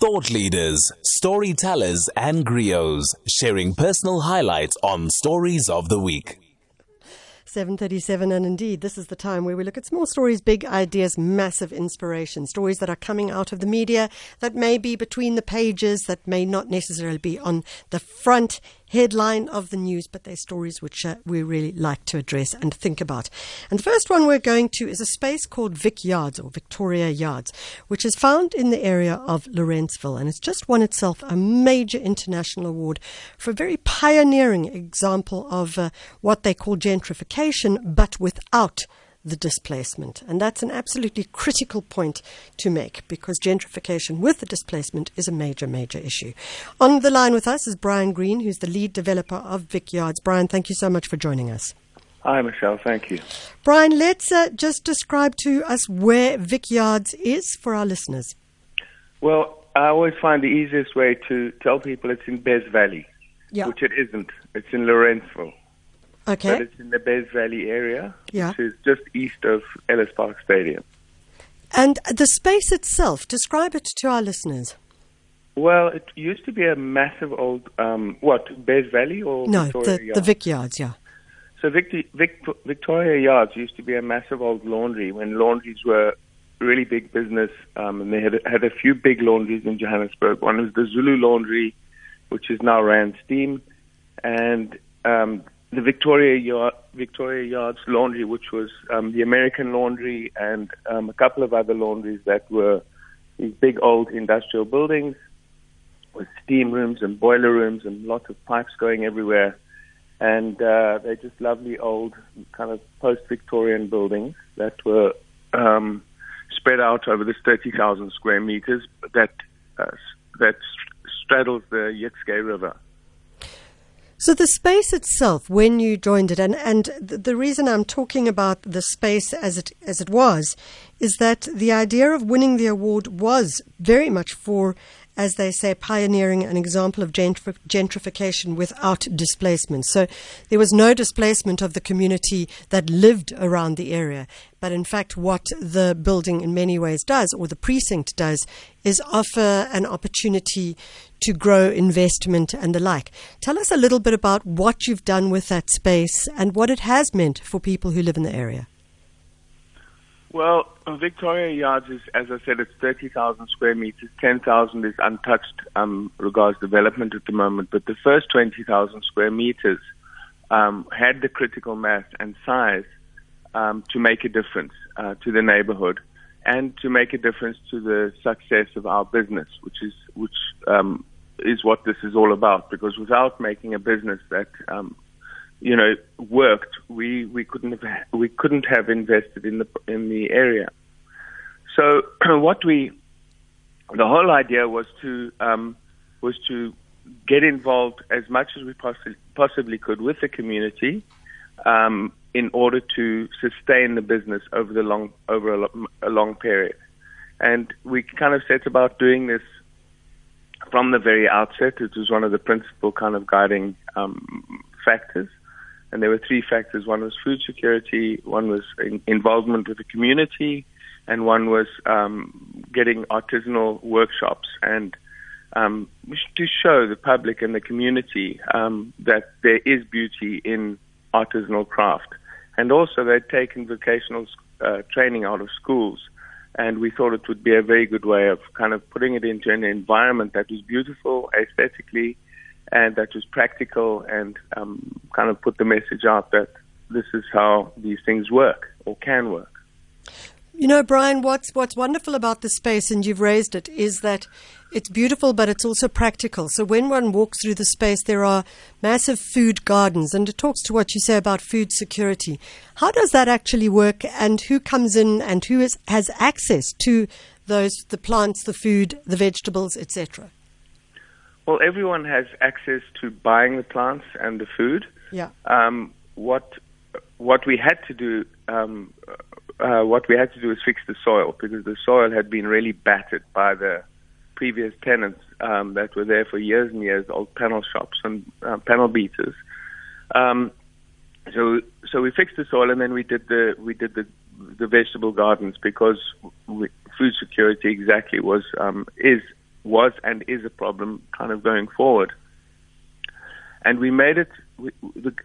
Thought leaders, storytellers, and griots sharing personal highlights on Stories of the Week. 737 and indeed this is the time where we look at small stories big ideas massive inspiration stories that are coming out of the media that may be between the pages that may not necessarily be on the front headline of the news, but they're stories which uh, we really like to address and think about. And the first one we're going to is a space called Vic Yards or Victoria Yards, which is found in the area of Lorentzville. And it's just won itself a major international award for a very pioneering example of uh, what they call gentrification, but without the displacement. And that's an absolutely critical point to make because gentrification with the displacement is a major, major issue. On the line with us is Brian Green, who's the lead developer of Vic Yards. Brian, thank you so much for joining us. Hi, Michelle. Thank you. Brian, let's uh, just describe to us where Vic Yards is for our listeners. Well, I always find the easiest way to tell people it's in Bez Valley, yeah. which it isn't. It's in Lorentzville. Okay. But it's in the Bez Valley area, Yeah. which is just east of Ellis Park Stadium. And the space itself, describe it to our listeners. Well, it used to be a massive old, um, what, Bez Valley or No, Victoria the, the Yards? Vic Yards, yeah. So Victor, Vic, Victoria Yards used to be a massive old laundry when laundries were really big business, um, and they had had a few big laundries in Johannesburg. One was the Zulu Laundry, which is now Rand Steam, and um, the Victoria Yard, Victoria Yards Laundry, which was um, the American Laundry, and um, a couple of other laundries that were these big old industrial buildings with steam rooms and boiler rooms and lots of pipes going everywhere and uh, they're just lovely old kind of post-Victorian buildings that were um, spread out over this 30,000 square meters that uh, that straddles the Jukskei River. So the space itself, when you joined it, and, and the, reason I'm talking about the space as it as it was, is that the idea of winning the award was very much for, as they say, pioneering an example of gentrification without displacement. So there was no displacement of the community that lived around the area, but in fact, what the building in many ways does, or the precinct does, is offer an opportunity to grow investment and the like. Tell us a little bit about what you've done with that space and what it has meant for people who live in the area. Well, Victoria Yards is, as I said, it's 30,000 square meters. 10,000 is untouched um, regards development at the moment. But the first 20,000 square meters um, had the critical mass and size um, to make a difference uh, to the neighborhood and to make a difference to the success of our business, which is which um, is what this is all about. Because without making a business that um, you know worked, we, we couldn't have we couldn't have invested in the in the area. So what we the whole idea was to um, was to get involved as much as we possi- possibly could with the community um, in order to sustain the business over the long over a, a long period. And we kind of set about doing this from the very outset. It was one of the principal kind of guiding um, factors. And there were three factors. One was food security, one was in- involvement with the community, and one was um, getting artisanal workshops and um, to show the public and the community um, that there is beauty in artisanal craft. And also, they'd taken vocational uh, training out of schools, and we thought it would be a very good way of kind of putting it into an environment that was beautiful aesthetically and that was practical and um, kind of put the message out that this is how these things work or can work. You know, Brian, what's what's wonderful about the space, and you've raised it, is that it's beautiful, but it's also practical. So when one walks through the space, there are massive food gardens, and it talks to what you say about food security. How does that actually work, and who comes in, and who is, has access to those the plants, the food, the vegetables, etc. Well, everyone has access to buying the plants and the food. Yeah. Um, what what we had to do um, uh, what we had to do is fix the soil because the soil had been really battered by the previous tenants um, that were there for years and years, old panel shops and uh, panel beaters. Um, so so we fixed the soil and then we did the we did the the vegetable gardens because we, food security exactly was um, is was and is a problem kind of going forward. And we made it, we,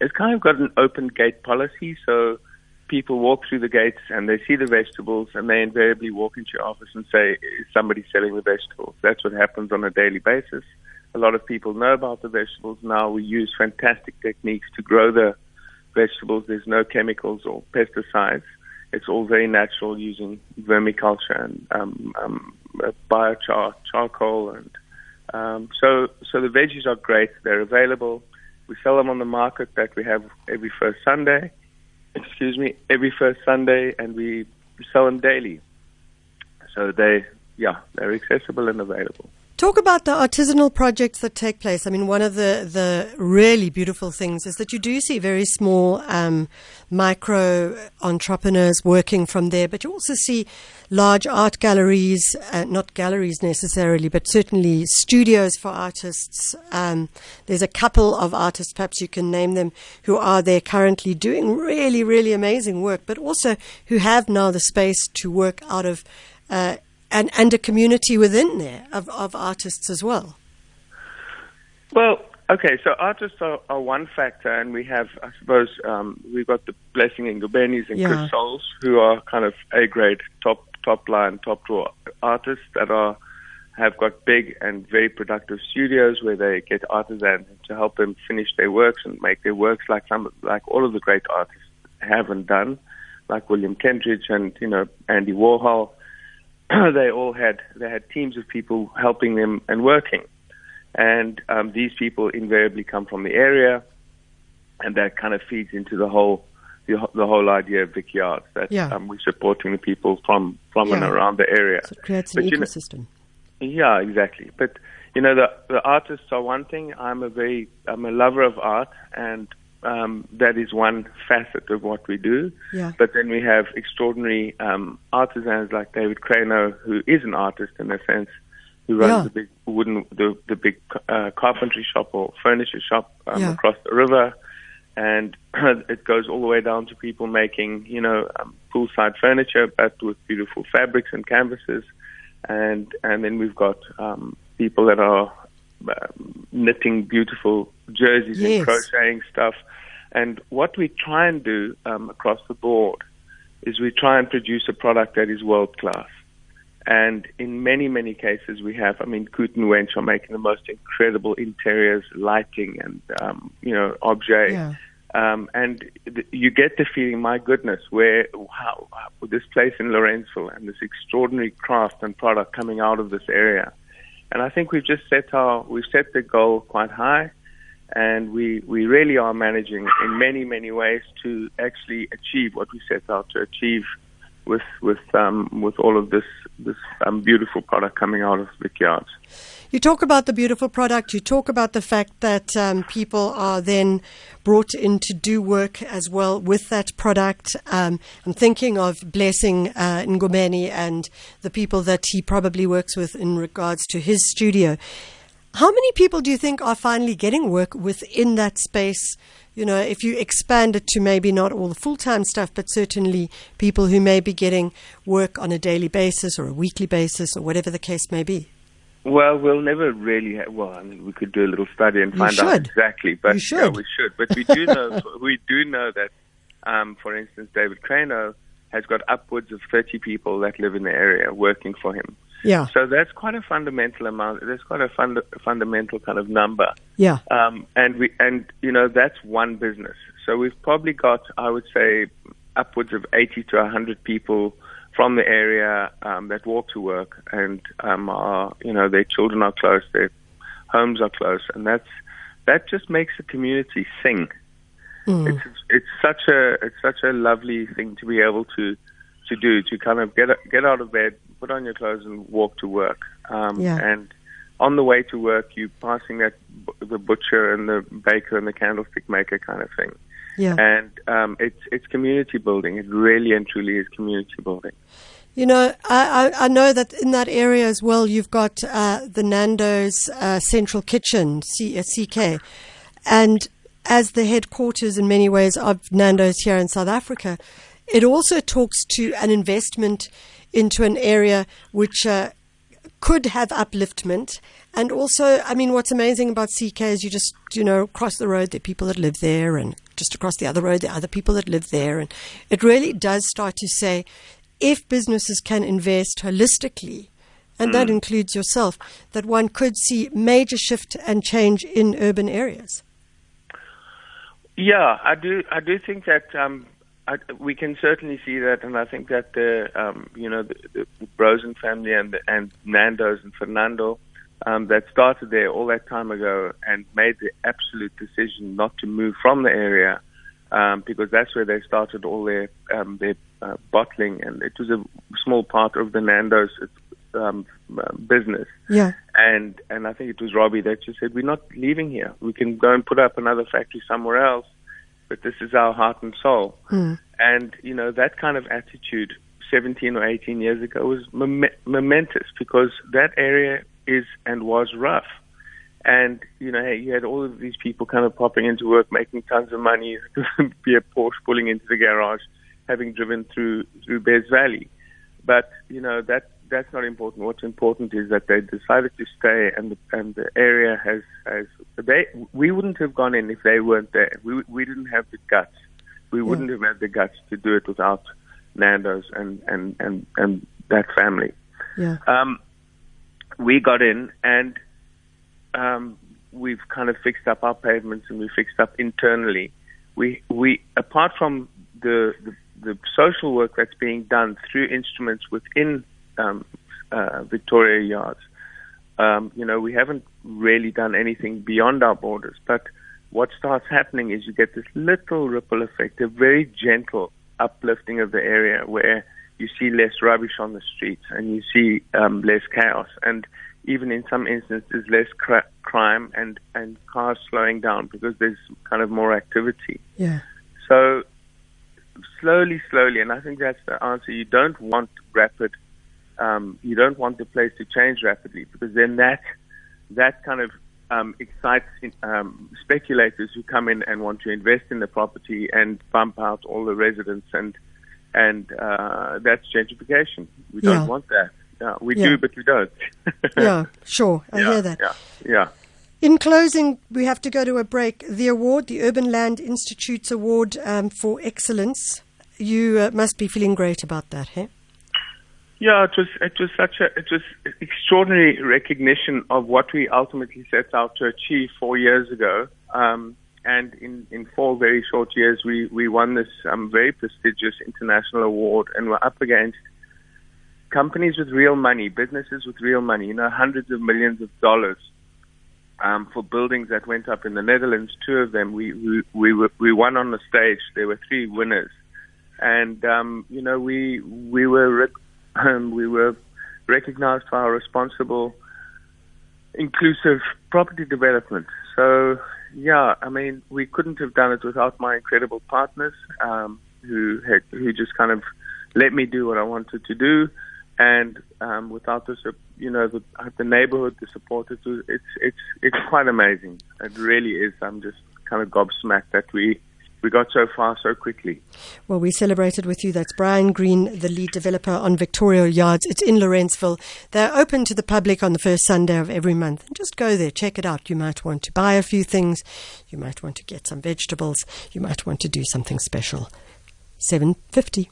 it's kind of got an open gate policy. So people walk through the gates and they see the vegetables and they invariably walk into your office and say, is somebody selling the vegetables? That's what happens on a daily basis. A lot of people know about the vegetables now. We use fantastic techniques to grow the vegetables. There's no chemicals or pesticides. It's all very natural using vermiculture and um, um, biochar, charcoal, and um, so so the veggies are great. They're available. We sell them on the market that we have every first Sunday. Excuse me, every first Sunday, and we sell them daily. So they, yeah, they're accessible and available. Talk about the artisanal projects that take place. I mean, one of the, the really beautiful things is that you do see very small um, micro entrepreneurs working from there, but you also see large art galleries, uh, not galleries necessarily, but certainly studios for artists. Um, there's a couple of artists, perhaps you can name them, who are there currently doing really, really amazing work, but also who have now the space to work out of. Uh, and, and a community within there of, of artists as well? Well, okay, so artists are, are one factor, and we have, I suppose, um, we've got the Blessing Ngobenis and yeah. Chris Soals, who are kind of A grade, top top line, top drawer artists that are have got big and very productive studios where they get artisans to help them finish their works and make their works like some like all of the great artists have and done, like William Kentridge and you know Andy Warhol they all had they had teams of people helping them and working, and um, these people invariably come from the area, and that kind of feeds into the whole the, the whole idea of Vic Yards that yeah. um, we're supporting the people from from yeah. and around the area. So it creates an but, ecosystem. Know, yeah, exactly. But you know, the the artists are one thing. I'm a very I'm a lover of art, and um, that is one facet of what we do. Yeah. But then we have extraordinary um, artisans like David Krynauw, who is an artist in a sense, who runs yeah. the big wooden, the, the big uh, carpentry shop or furniture shop um, yeah. across the river. And it goes all the way down to people making, you know, um, poolside furniture, but with beautiful fabrics and canvases. And and then we've got um, people that are um, knitting beautiful jerseys yes. and crocheting stuff. And what we try and do um, across the board is we try and produce a product that is world class. And in many, many cases, we have, I mean, Coot and Wench are making the most incredible interiors, lighting, and, um, you know, object. Yeah. Um, and th- you get the feeling, my goodness, where how, how, this place in Lorentzville and this extraordinary craft and product coming out of this area. And I think we've just set our we've set the goal quite high, and we we really are managing in many many ways to actually achieve what we set out to achieve with with um, with all of this this um, beautiful product coming out of Vic Yards. You talk about the beautiful product. You talk about the fact that um, people are then brought in to do work as well with that product. Um, I'm thinking of Blessing uh, Ngobeni and the people that he probably works with in regards to his studio. How many people do you think are finally getting work within that space? You know, if you expand it to maybe not all the full time stuff, but certainly people who may be getting work on a daily basis or a weekly basis or whatever the case may be. Well, we'll never really. Have, well, I mean, we could do a little study and find out exactly, but should. Yeah, we should. But we do know. we do know that, um, for instance, David Krynauw has got upwards of 30 people that live in the area working for him. Yeah. So that's quite a fundamental amount. That's quite a fund, fundamental kind of number. Yeah. Um, and we and you know that's one business. So we've probably got, I would say, upwards of 80 to 100 people from the area um, that walk to work and um, are, you know, their children are close, their homes are close, and that's that just makes the community sing. Mm. It's it's such a it's such a lovely thing to be able to to do to kind of get get out of bed, put on your clothes, and walk to work. Um, yeah. And on the way to work, you passing that the butcher and the baker and the candlestick maker kind of thing. Yeah. And um, it's it's community building. It really and truly is community building. You know, I, I, I know that in that area as well, you've got uh, the Nando's uh, Central Kitchen, C, uh, CK, and as the headquarters in many ways of Nando's here in South Africa, it also talks to an investment into an area which uh, could have upliftment. And also, I mean, what's amazing about CK is you just, you know, cross the road, there are people that live there, and just across the other road, there are other people that live there. And it really does start to say if businesses can invest holistically, and mm. that includes yourself, that one could see major shift and change in urban areas. Yeah, I do. I do think that um, I, we can certainly see that, and I think that the um, you know the, the, Brozin family and the, and Nando's and Fernando um, that started there all that time ago and made the absolute decision not to move from the area um, because that's where they started all their um, their uh, bottling, and it was a small part of the Nando's um, uh, business. Yeah. And and I think it was Robbie that just said, "We're not leaving here. We can go and put up another factory somewhere else." But this is our heart and soul. Mm. And, you know, that kind of attitude 17 or 18 years ago was mom- momentous because that area is and was rough. And, you know, hey, you had all of these people kind of popping into work, making tons of money, be a Porsche pulling into the garage, having driven through, through Bez Valley. But, you know, that that's not important. What's important is that they decided to stay, and the, and the area has has they. We wouldn't have gone in if they weren't there. We we didn't have the guts. We wouldn't have had the guts to do it without Nando's and and and and that family. Yeah. Um, we got in and um, we've kind of fixed up our pavements and we fixed up internally. We we apart from the, the the social work that's being done through instruments within um, uh, Victoria Yards. Um, you know, we haven't really done anything beyond our borders, but what starts happening is you get this little ripple effect, a very gentle uplifting of the area where you see less rubbish on the streets and you see um, less chaos and even in some instances less cr- crime and, and cars slowing down because there's kind of more activity. Yeah. So slowly, slowly, and I think that's the answer. You don't want rapid um, you don't want the place to change rapidly because then that that kind of um, excites um, speculators who come in and want to invest in the property and bump out all the residents and and uh, that's gentrification. We don't want that. Yeah, we yeah. do, but we don't. yeah, sure. I hear that. Yeah, yeah. In closing, we have to go to a break. The award, the Urban Land Institute's award um, for excellence. You uh, must be feeling great about that, hey? Yeah, it was it was such a it was extraordinary recognition of what we ultimately set out to achieve four years ago. Um, and in, in four very short years, we, we won this um, very prestigious international award, and we're up against companies with real money, businesses with real money, you know, hundreds of millions of dollars um, for buildings that went up in the Netherlands. Two of them, we we we, were, we won on the stage. There were three winners, and um, you know, we we were um, we were recognized for our responsible, inclusive property development. So, yeah, I mean, we couldn't have done it without my incredible partners um, who had, who just kind of let me do what I wanted to do, and um, without the you know the, the neighborhood, the support. It's it's it's it's quite amazing. It really is. I'm just kind of gobsmacked that we we got so far so quickly. Well, we celebrated with you. That's Brian Green, the lead developer on Victoria Yards. It's in Lorentzville. They're open to the public on the first Sunday of every month. And Just go there, check it out. You might want to buy a few things. You might want to get some vegetables. You might want to do something special. 750.